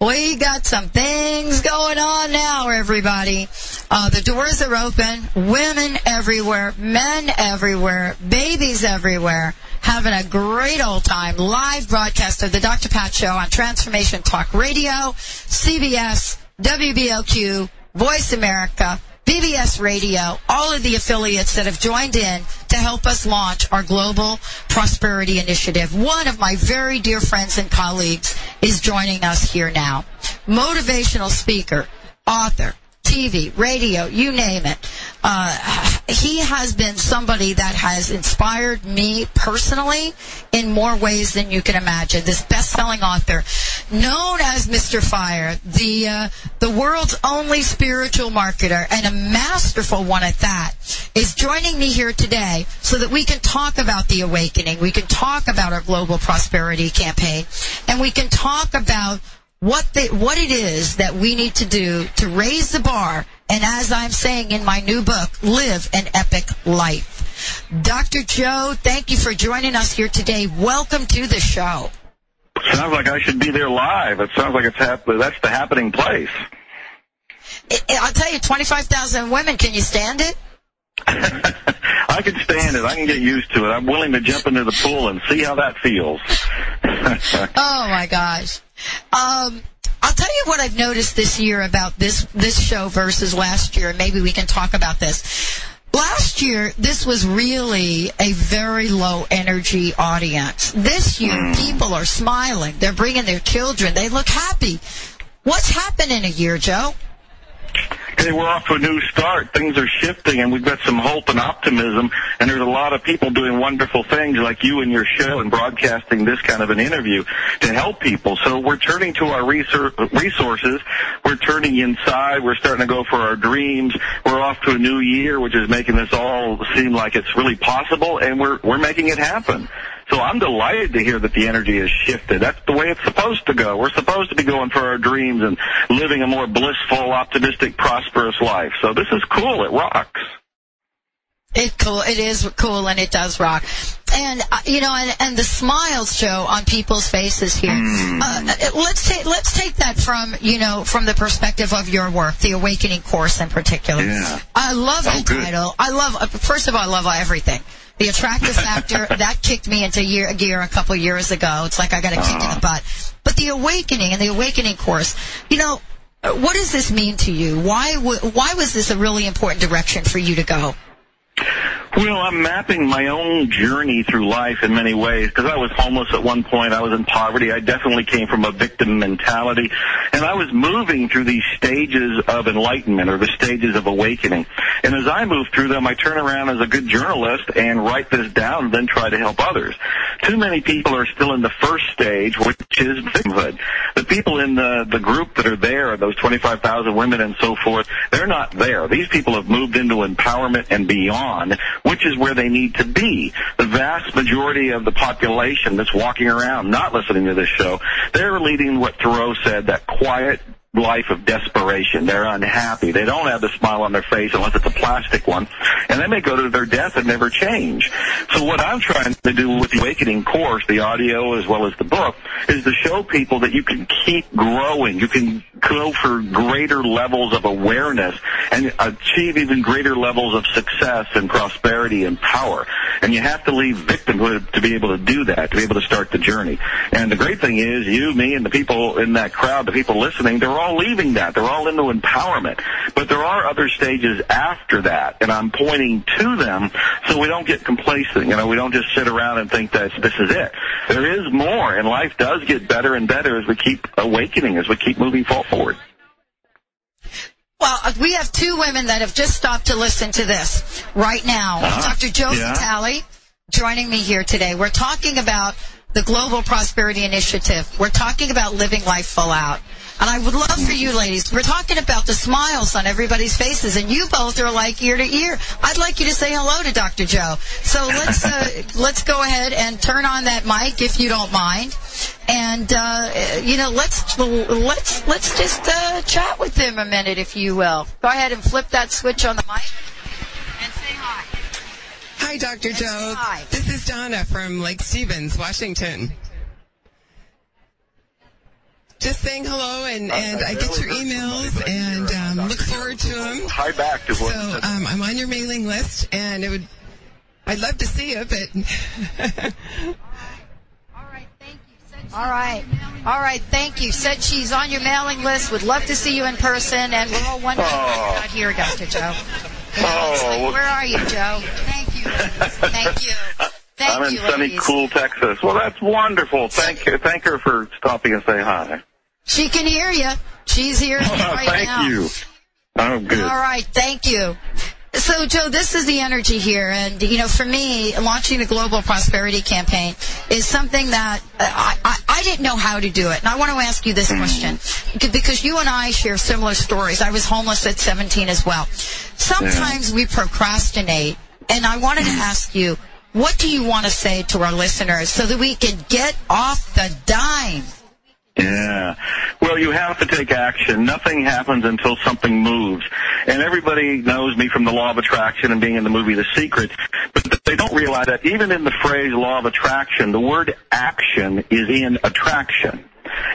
We got some things going on now, everybody. Uh, the doors are open. Women everywhere. Men everywhere. Babies everywhere. Having a great old time. Live broadcast of the Dr. Pat Show on Transformation Talk Radio, CBS, WBLQ, Voice America, BBS Radio, all of the affiliates that have joined in to help us launch our Global Prosperity Initiative. One of my very dear friends and colleagues is joining us here now. Motivational speaker, author, TV, radio, you name it. Uh, he has been somebody that has inspired me personally in more ways than you can imagine. This best-selling author, known as Mr. Fire, the uh, the world's only spiritual marketer and a masterful one at that, is joining me here today so that we can talk about the awakening. We can talk about our global prosperity campaign, and we can talk about what the, what it is that we need to do to raise the bar and as I'm saying in my new book, live an epic life. Dr. Joe, thank you for joining us here today. Welcome to the show. Sounds like I should be there live. It sounds like it's hap- that's the happening place. I'll tell you, 25,000 women, can you stand it? I can stand it. I can get used to it. I'm willing to jump into the pool and see how that feels. oh my gosh. Um, I'll tell you what I've noticed this year about this this show versus last year. Maybe we can talk about this. Last year, this was really a very low energy audience. This year, people are smiling. They're bringing their children. They look happy. What's happened in a year, Joe? Hey, we're off to a new start. Things are shifting, and we've got some hope and optimism. And there's a lot of people doing wonderful things, like you and your show, and broadcasting this kind of an interview to help people. So we're turning to our resources. We're turning inside. We're starting to go for our dreams. We're off to a new year, which is making this all seem like it's really possible, and we're we're making it happen. So I'm delighted to hear that the energy has shifted. That's the way it's supposed to go. We're supposed to be going for our dreams and living a more blissful, optimistic, prosperous life. So this is cool. It rocks. It cool. It is cool, and it does rock. And uh, you know, and, and the smiles show on people's faces here. Mm. Uh, let's take let's take that from you know from the perspective of your work, the Awakening course in particular. Yeah. I love Oh, the good. title. I love. uh, First of all, I love everything. The Attractor Factor that kicked me into year, gear a couple years ago. It's like I got a kick in the oh. butt. But the awakening and the awakening course, you know, what does this mean to you? Why w- why was this a really important direction for you to go? Well, I'm mapping my own journey through life in many ways because I was homeless at one point. I was in poverty. I definitely came from a victim mentality. And I was moving through these stages of enlightenment or the stages of awakening. And as I move through them, I turn around as a good journalist and write this down and then try to help others. Too many people are still in the first stage, which is victimhood. The people in the, the group that are there, those 25,000 women and so forth, they're not there. These people have moved into empowerment and beyond, which is where they need to be. The vast majority of the population that's walking around not listening to this show, they're leading what Thoreau said, that quiet life of desperation. They're unhappy. They don't have the smile on their face unless it's a plastic one. And they may go to their death and never change. So what I'm trying to do with the Awakening course, the audio as well as the book, is to show people that you can keep growing. You can go for greater levels of awareness and achieve even greater levels of success and prosperity and power. And you have to leave victimhood to be able to do that, to be able to start the journey. And the great thing is, you, me, and the people in that crowd, the people listening, they're all leaving that. They're all into empowerment. But there are other stages after that, and I'm pointing to them so we don't get complacent. You know, we don't just sit around and think that this is it. There is more, and life does get better and better as we keep awakening, as we keep moving forward. Well, uh, we have two women that have just stopped to listen to this right now. Uh-huh. Dr. Joe Yeah. Vitale joining me here today. We're talking about the Global Prosperity Initiative. We're talking about living life full out. And I would love for you ladies, we're talking about the smiles on everybody's faces, and you both are like ear to ear. I'd like you to say hello to Dr. Joe. So let's, uh, let's go ahead and turn on that mic if you don't mind. And, uh, you know, let's, let's, let's just, uh, chat with him a minute, if you will. Go ahead and flip that switch on the mic and say hi. Hi, Dr. Joe. hi. This is Donna from Lake Stevens, Washington. Just saying hello, and, and I get your emails and um, look forward to them. Hi back to So what. um, I'm on your mailing list, and it would. I'd love to see you, but All right, thank you. All right. All right, thank you. Said she's on your mailing list. Would love to see you in person, and we're all wondering why you're not here, Dr. Joe. Oh, Where are you, Joe? Thank you. Thank you. Thank I'm in sunny, ladies. cool Texas. Well, that's wonderful. Thank you. Thank her for stopping and say hi. She can hear you. She's here right Thank now. you. Oh, good. All right, thank you. So, Joe, this is the energy here, and you know, for me, launching the Global Prosperity Campaign is something that uh, I, I, I didn't know how to do it, and I want to ask you this question because you and I share similar stories. I was homeless at 17 as well. Sometimes we procrastinate, and I wanted to ask you, what do you want to say to our listeners so that we can get off the dime? Yeah. Well, you have to take action. Nothing happens until something moves. And everybody knows me from the law of attraction and being in the movie The Secret, but they don't realize that even in the phrase law of attraction, the word action is in attraction.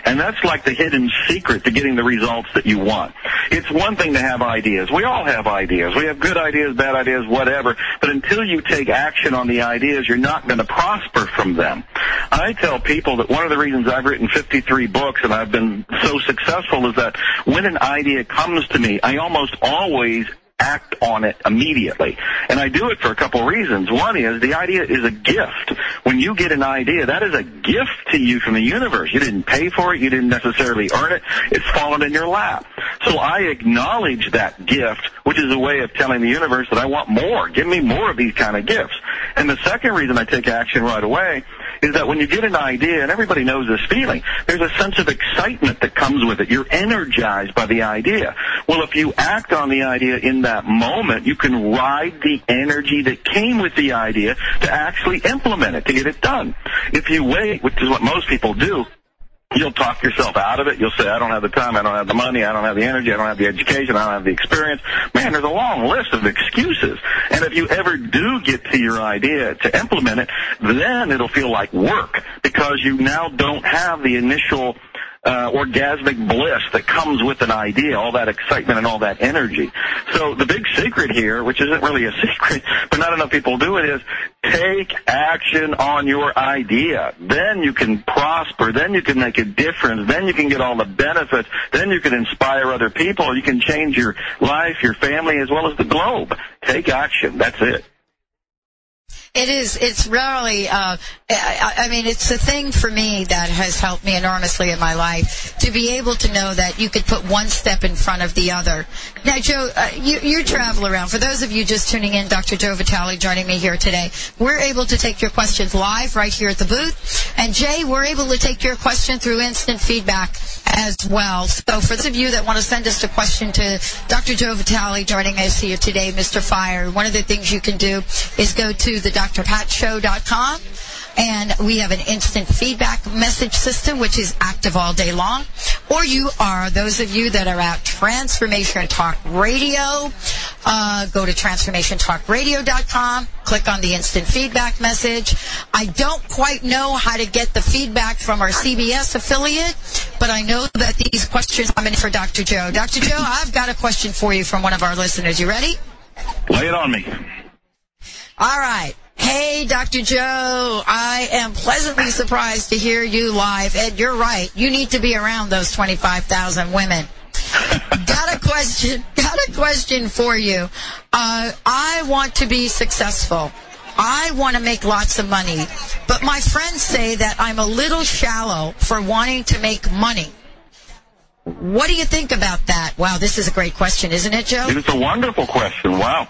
And that's like the hidden secret to getting the results that you want. It's one thing to have ideas. We all have ideas. We have good ideas, bad ideas, whatever. But until you take action on the ideas, you're not going to prosper from them. I tell people that one of the reasons I've written 53 books and I've been so successful is that when an idea comes to me, I almost always act on it immediately. And I do it for a couple of reasons. One is the idea is a gift. When you get an idea, that is a gift to you from the universe. You didn't pay for it. You didn't necessarily earn it. It's fallen in your lap. So I acknowledge that gift, which is a way of telling the universe that I want more. Give me more of these kind of gifts. And the second reason I take action right away is that when you get an idea, and everybody knows this feeling, there's a sense of excitement that comes with it. You're energized by the idea. Well, if you act on the idea in that moment, you can ride the energy that came with the idea to actually implement it, to get it done. If you wait, which is what most people do, You'll talk yourself out of it. You'll say, I don't have the time, I don't have the money, I don't have the energy, I don't have the education, I don't have the experience. Man, there's a long list of excuses. And if you ever do get to your idea to implement it, then it'll feel like work because you now don't have the initial uh, orgasmic bliss that comes with an idea, all that excitement and all that energy. So the big secret here, which isn't really a secret, but not enough people do it, is take action on your idea. Then you can prosper. Then you can make a difference. Then you can get all the benefits. Then you can inspire other people. You can change your life, your family, as well as the globe. Take action. That's it. It is. It's really. Uh, I, mean, it's a thing for me that has helped me enormously in my life to be able to know that you could put one step in front of the other. Now, Joe, uh, you, you travel around. For those of you just tuning in, Dr. Joe Vitale joining me here today. We're able to take your questions live right here at the booth, and Jay, we're able to take your question through instant feedback as well. So, for those of you that want to send us a question to Dr. Joe Vitale joining us here today, Mr. Fire, one of the things you can do is go to the drpatshow.com and we have an instant feedback message system which is active all day long. Or you are those of you that are at transformation talk radio uh, go to transformationtalkradio.com click on the instant feedback message. I don't quite know how to get the feedback from our cbs affiliate but i know that these questions come in for dr joe. Dr joe i've got a question for you from one of our listeners. You ready? Lay it on me. all right. Hey, Dr. Joe, I am pleasantly surprised to hear you live. And you're right. You need to be around those 25,000 women. got a question. Got a question for you. Uh, I want to be successful. I want to make lots of money. But my friends say that I'm a little shallow for wanting to make money. What do you think about that? Wow, this is a great question, isn't it, Joe? It's a wonderful question. Wow.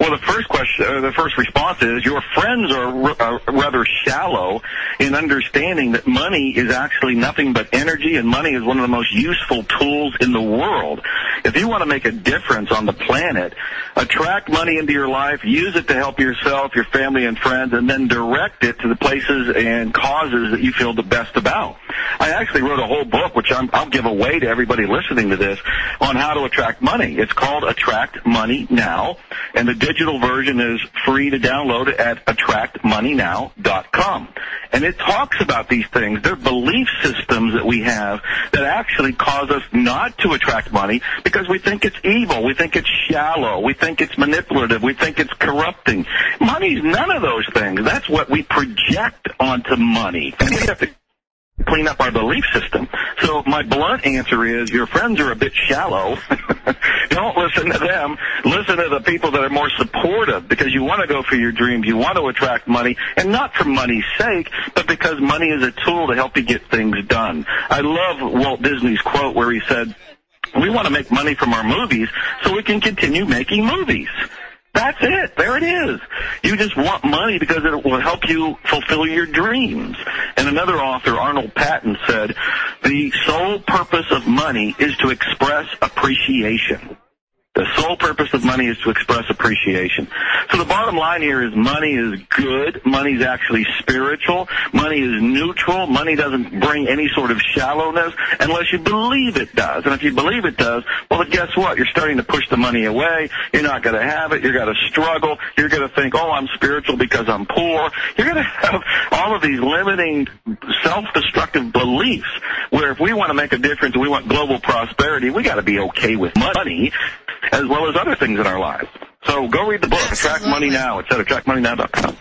Well, the first question, uh, the first response is your friends are r- uh, rather shallow in understanding that money is actually nothing but energy, and money is one of the most useful tools in the world. If you want to make a difference on the planet, attract money into your life, use it to help yourself, your family, and friends, and then direct it to the places and causes that you feel the best about. I actually wrote a whole book, which i will give away to everybody listening to this, on how to attract money. It's called Attract Money Now, and the digital version is free to download at attractmoneynow.com. And it talks about these things. They're belief systems that we have that actually cause us not to attract money because we think it's evil. We think it's shallow. We think it's manipulative. We think it's corrupting. Money's none of those things. That's what we project onto money. And we have to clean up our belief system. So my blunt answer is your friends are a bit shallow. Don't listen to them. Listen to the people that are more supportive because you want to go for your dreams. You want to attract money and not for money's sake, but because money is a tool to help you get things done. I love Walt Disney's quote where he said, we want to make money from our movies so we can continue making movies. That's it. There it is. You just want money because it will help you fulfill your dreams. And another author, Arnold Patent, said, the sole purpose of money is to express appreciation. The sole purpose of money is to express appreciation. So the bottom line here is money is good. Money is actually spiritual. Money is neutral. Money doesn't bring any sort of shallowness unless you believe it does. And if you believe it does, well, guess what? You're starting to push the money away. You're not going to have it. You're going to struggle. You're going to think, oh, I'm spiritual because I'm poor. You're going to have all of these limiting, self-destructive beliefs where if we want to make a difference, we want global prosperity, we got to be okay with money as well as other things in our lives. So go read the book, Absolutely. Attract Money Now. It's at attractmoneynow.com.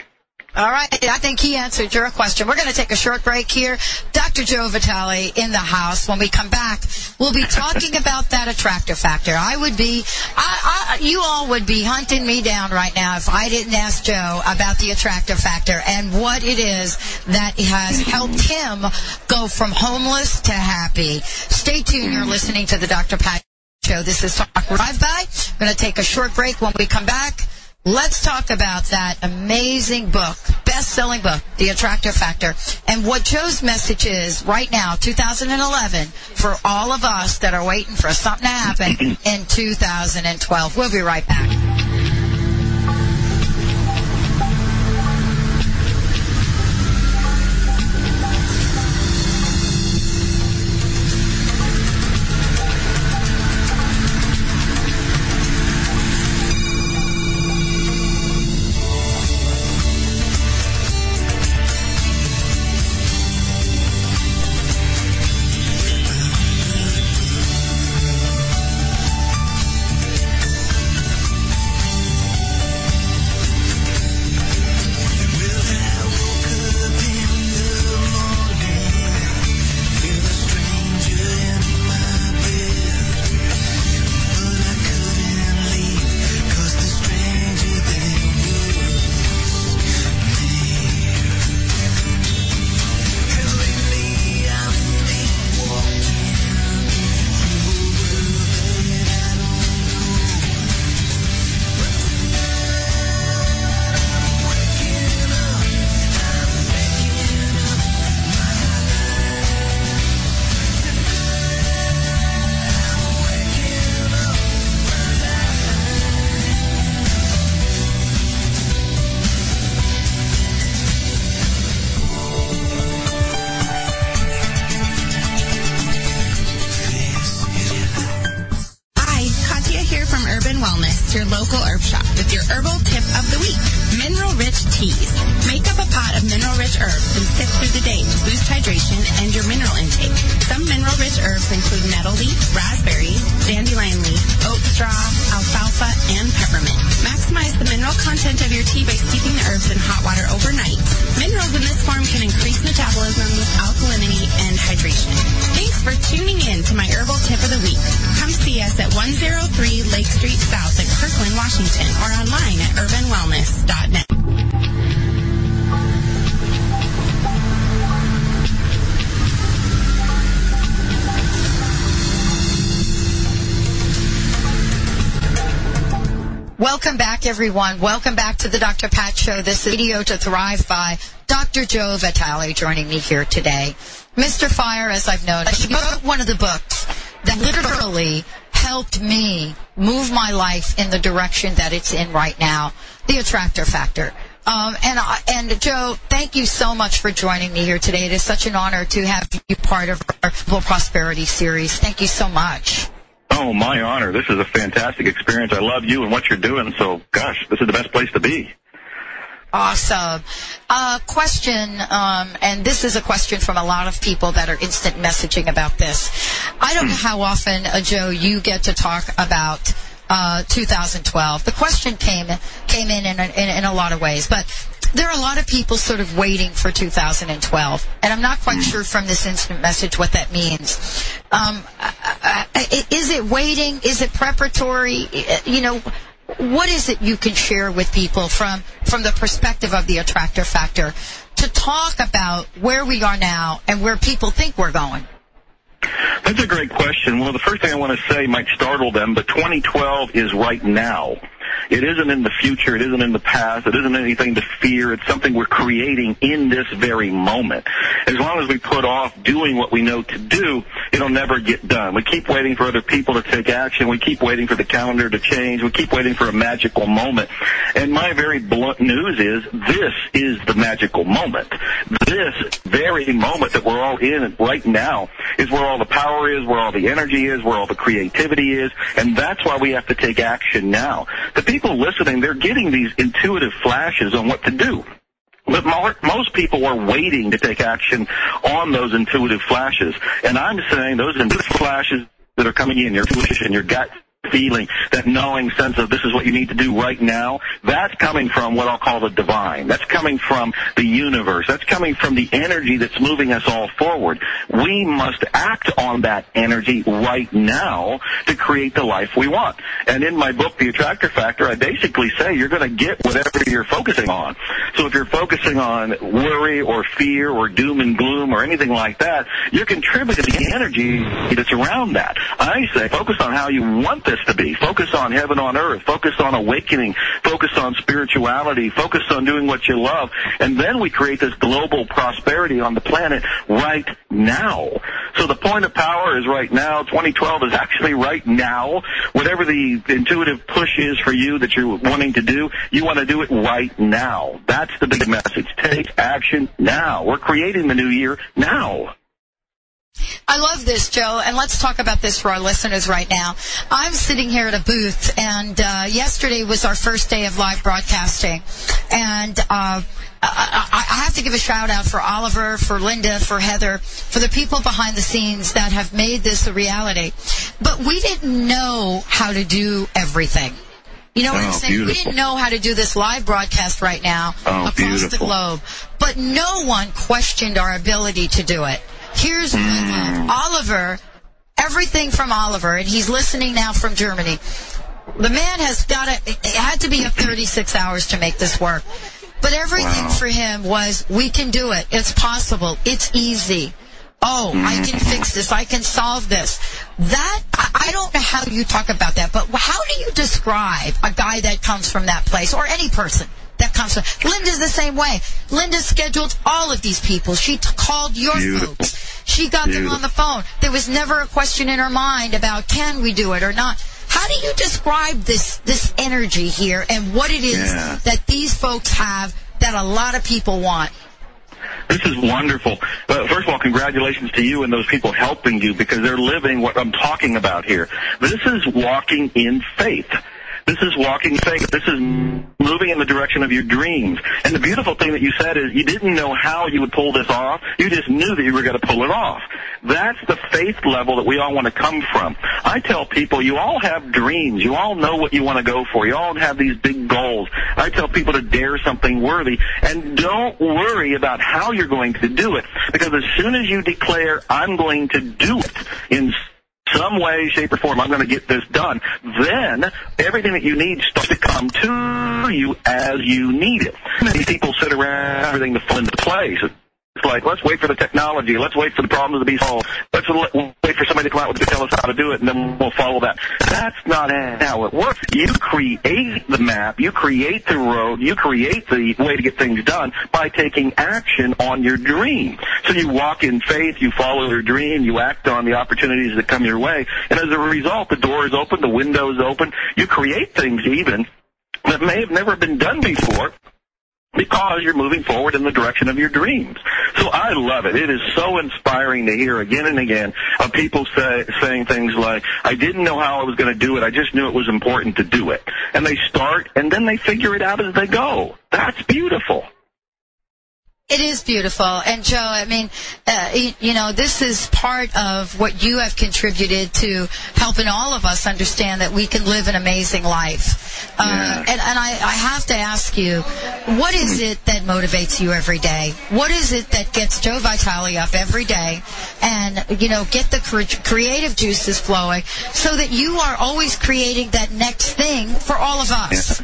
All right, I think he answered your question. We're going to take a short break here. Dr. Joe Vitale in the house. When we come back, we'll be talking about that attractor factor. I would be, I, I, you all would be hunting me down right now if I didn't ask Joe about the attractor factor and what it is that has helped him go from homeless to happy. Stay tuned. You're listening to the Dr. Pat Show. This is Talk Drive By. We're going to take a short break. When we come back, let's talk about that amazing book, best-selling book, The Attractor Factor, and what Joe's message is right now, 2011, for all of us that are waiting for something to happen in 2012. We'll be right back. 103 Lake Street South in Kirkland, Washington, or online at urbanwellness.net. Welcome back, everyone. Welcome back to the Dr. Pat Show. This is Radio to Thrive by Dr. Joe Vitale joining me here today. Mr. Fire, as I've known, he wrote one of the books that literally helped me move my life in the direction that it's in right now, the attractor factor. Um, and and Joe, thank you so much for joining me here today. It is such an honor to have you part of our Global Prosperity series. Thank you so much. Oh, my honor. This is a fantastic experience. I love you and what you're doing. So, gosh, this is the best place to be. Awesome. Uh, question, um, and this is a question from a lot of people that are instant messaging about this. I don't know how often, uh, Joe, you get to talk about uh, 2012. The question came came in in in, in a lot of ways, but there are a lot of people sort of waiting for 2012, and I'm not quite sure from this instant message what that means. Um, is it waiting? Is it preparatory? You know, what is it you can share with people from from the perspective of the attractor factor to talk about where we are now and where people think we're going? That's a great question. Well, the first thing I want to say might startle them, but 2012 is right now. It isn't in the future. It isn't in the past. It isn't anything to fear. It's something we're creating in this very moment. As long as we put off doing what we know to do, it'll never get done. We keep waiting for other people to take action. We keep waiting for the calendar to change. We keep waiting for a magical moment. And my very blunt news is this is the magical moment. This very moment that we're all in right now is where all the power is, where all the energy is, where all the creativity is, and that's why we have to take action now. The people listening, they're getting these intuitive flashes on what to do. But most people are waiting to take action on those intuitive flashes. And I'm saying those intuitive flashes that are coming in, your intuition, your gut feeling, that knowing sense of this is what you need to do right now, that's coming from what I'll call the divine. That's coming from the universe. That's coming from the energy that's moving us all forward. We must act on that energy right now to create the life we want. And in my book, The Attractor Factor, I basically say you're going to get whatever you're focusing on. So if you're focusing on worry or fear or doom and gloom or anything like that, you're contributing to the energy that's around that. I say focus on how you want to be. Focus on heaven on earth. Focus on awakening. Focus on spirituality. Focus on doing what you love. And then we create this global prosperity on the planet right now. So the point of power is right now. 2012 is actually right now. Whatever the intuitive push is for you that you're wanting to do, you want to do it right now. That's the big message. Take action now. We're creating the new year now. I love this, Joe, and let's talk about this for our listeners right now. I'm sitting here at a booth, and uh, yesterday was our first day of live broadcasting, and uh, I, I have to give a shout out for Oliver, for Linda, for Heather, for the people behind the scenes that have made this a reality. But we didn't know how to do everything. You know what Oh, I'm saying? We didn't know how to do this live broadcast right now Oh, across the globe. But no one questioned our ability to do it. Here's what I love. Oliver, everything from Oliver, and he's listening now from Germany. The man has got to, it had to be up 36 hours to make this work. But everything Wow. for him was, we can do it. It's possible. It's easy. Oh, I can mm. fix this. I can solve this. That, I don't know how you talk about that, but how do you describe a guy that comes from that place or any person that Linda's the same way. Linda scheduled all of these people. She t- called your Beautiful. folks. She got them on the phone. There was never a question in her mind about can we do it or not. How do you describe this, this energy here and what it is Yeah. that these folks have that a lot of people want? This is wonderful. Uh, first of all, congratulations to you and those people helping you because they're living what I'm talking about here. This is walking in faith. This is walking in faith. This is moving in the direction of your dreams. And the beautiful thing that you said is you didn't know how you would pull this off. You just knew that you were going to pull it off. That's the faith level that we all want to come from. I tell people you all have dreams. You all know what you want to go for. You all have these big goals. I tell people to dare something worthy and don't worry about how you're going to do it because as soon as you declare I'm going to do it in some way, shape, or form, I'm going to get this done. Then everything that you need starts to come to you as you need it. Many people sit around everything to fall into place. Like, let's wait for the technology, let's wait for the problems to be solved, let's wait for somebody to come out with to tell us how to do it, and then we'll follow that. That's not how it works. You create the map, you create the road, you create the way to get things done by taking action on your dream. So you walk in faith, you follow your dream, you act on the opportunities that come your way, and as a result, the door is open, the window is open, you create things even that may have never been done before because you're moving forward in the direction of your dreams. So I love it. It is so inspiring to hear again and again of people say, saying things like, I didn't know how I was going to do it. I just knew it was important to do it. And they start and then they figure it out as they go. That's beautiful. It is beautiful. And Joe, I mean, uh, you, you know, this is part of what you have contributed to helping all of us understand that we can live an amazing life. Uh, Yeah. and, and I, I have to ask you, what is it that motivates you every day? What is it that gets Joe Vitale up every day and, you know, get the cre- creative juices flowing so that you are always creating that next thing for all of us?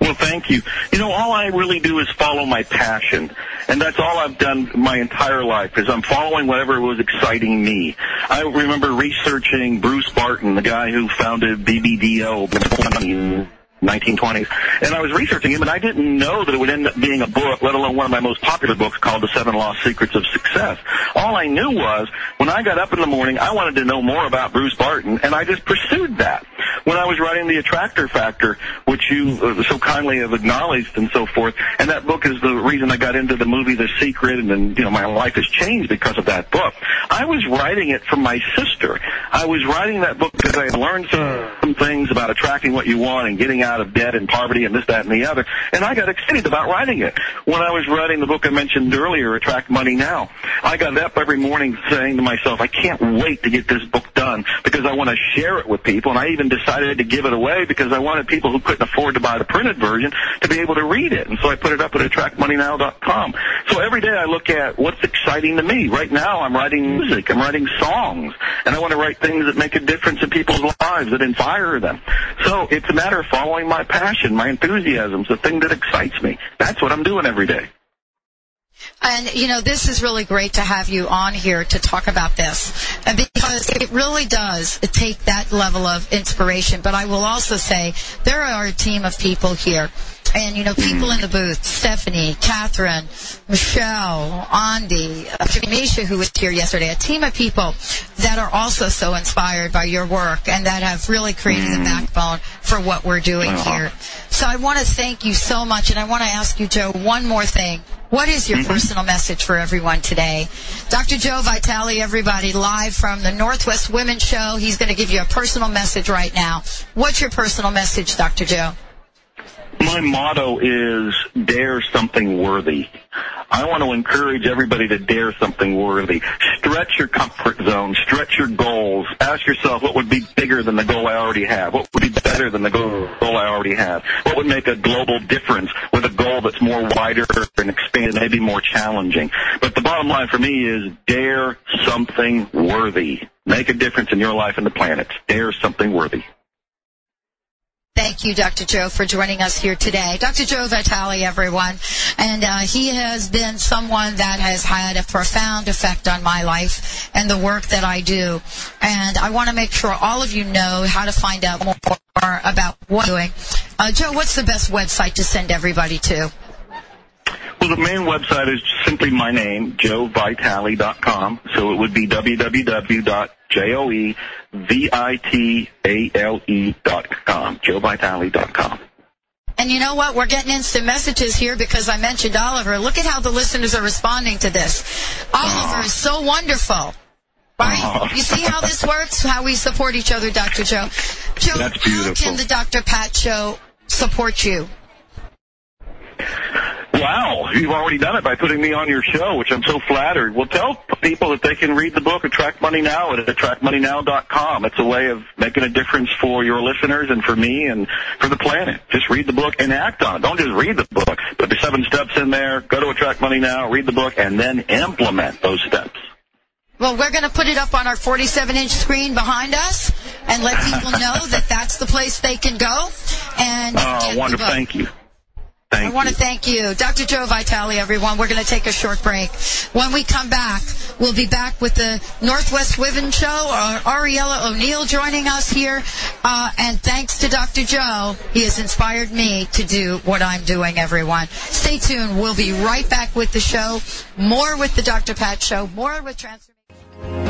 Well, thank you. You know, all I really do is follow my passion. And that's all I've done my entire life is I'm following whatever was exciting me. I remember researching Bruce Barton, the guy who founded BBDO 1920s. And I was researching him and I didn't know that it would end up being a book, let alone one of my most popular books called The Seven Lost Secrets of Success. All I knew was when I got up in the morning, I wanted to know more about Bruce Barton and I just pursued that. When I was writing The Attractor Factor, which you uh, so kindly have acknowledged and so forth, and that book is the reason I got into the movie The Secret and then, you know, my life has changed because of that book. I was writing it from my sister. I was writing that book because I had learned some things about attracting what you want and getting out of debt and poverty and this, that, and the other. And I got excited about writing it. When I was writing the book I mentioned earlier, Attract Money Now, I got up every morning saying to myself, I can't wait to get this book done because I want to share it with people. And I even decided to give it away because I wanted people who couldn't afford to buy the printed version to be able to read it. And so I put it up at attractmoneynow.com. So every day I look at what's exciting to me. Right now I'm writing music, I'm writing songs, and I want to write things that make a difference in people's lives, that inspire them. So it's a matter of following my passion, my enthusiasms, the thing that excites me. That's what I'm doing every day. And you know, this is really great to have you on here to talk about this, uh, because it really does take that level of inspiration. But I will also say there are a team of people here, and you know, people in the booth: Stephanie, Catherine, Michelle, Andy, Misha, who was here yesterday. A team of people that are also so inspired by your work and that have really created the backbone for what we're doing Uh-huh. here. So I want to thank you so much, and I want to ask you, Joe, one more thing. What is your personal message for everyone today? Dr. Joe Vitale, everybody, live from the Northwest Women's Show. He's going to give you a personal message right now. What's your personal message, Dr. Joe? My motto is dare something worthy. I want to encourage everybody to dare something worthy. Stretch your comfort zone. Stretch your goals. Ask yourself what would be bigger than the goal I already have? What would be better than the goal I already have? What would make a global difference with a goal that's more wider and expanded, maybe more challenging? But the bottom line for me is dare something worthy. Make a difference in your life and the planet. Dare something worthy. Thank you, Dr. Joe, for joining us here today. Dr. Joe Vitale, everyone. And uh, he has been someone that has had a profound effect on my life and the work that I do. And I want to make sure all of you know how to find out more about what I'm doing. Uh, Joe, what's the best website to send everybody to? Well, the main website is simply my name, joevitale.com. So it would be www.joevitale.com, joevitale.com. And you know what? We're getting instant messages here because I mentioned Oliver. Look at how the listeners are responding to this. Oliver is so wonderful. Right? You see how this works? How we support each other, Dr. Joe. Joe, That's how can the Dr. Pat Show support you? Wow, you've already done it by putting me on your show, which I'm so flattered. Well, tell people that they can read the book Attract Money Now at attractmoneynow.com. It's a way of making a difference for your listeners and for me and for the planet. Just read the book and act on it. Don't just read the book. Put the seven steps in there, go to Attract Money Now, read the book, and then implement those steps. Well, we're going to put it up on our 47 inch screen behind us and let people know that that's the place they can go. And Oh, get the wonderful. Thank you. Thank I want to thank you. Dr. Joe Vitale, everyone. We're going to take a short break. When we come back, we'll be back with the Northwest Women Show. Uh, Ariella O'Neill joining us here. Uh, and thanks to Dr. Joe, he has inspired me to do what I'm doing, everyone. Stay tuned. We'll be right back with the show. More with the Dr. Pat Show. More with Transformation.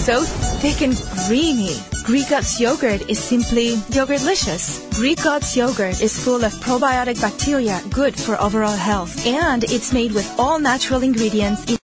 so thick and creamy. Greek God's yogurt is simply yogurtlicious. Greek God's yogurt is full of probiotic bacteria good for overall health, and it's made with all natural ingredients.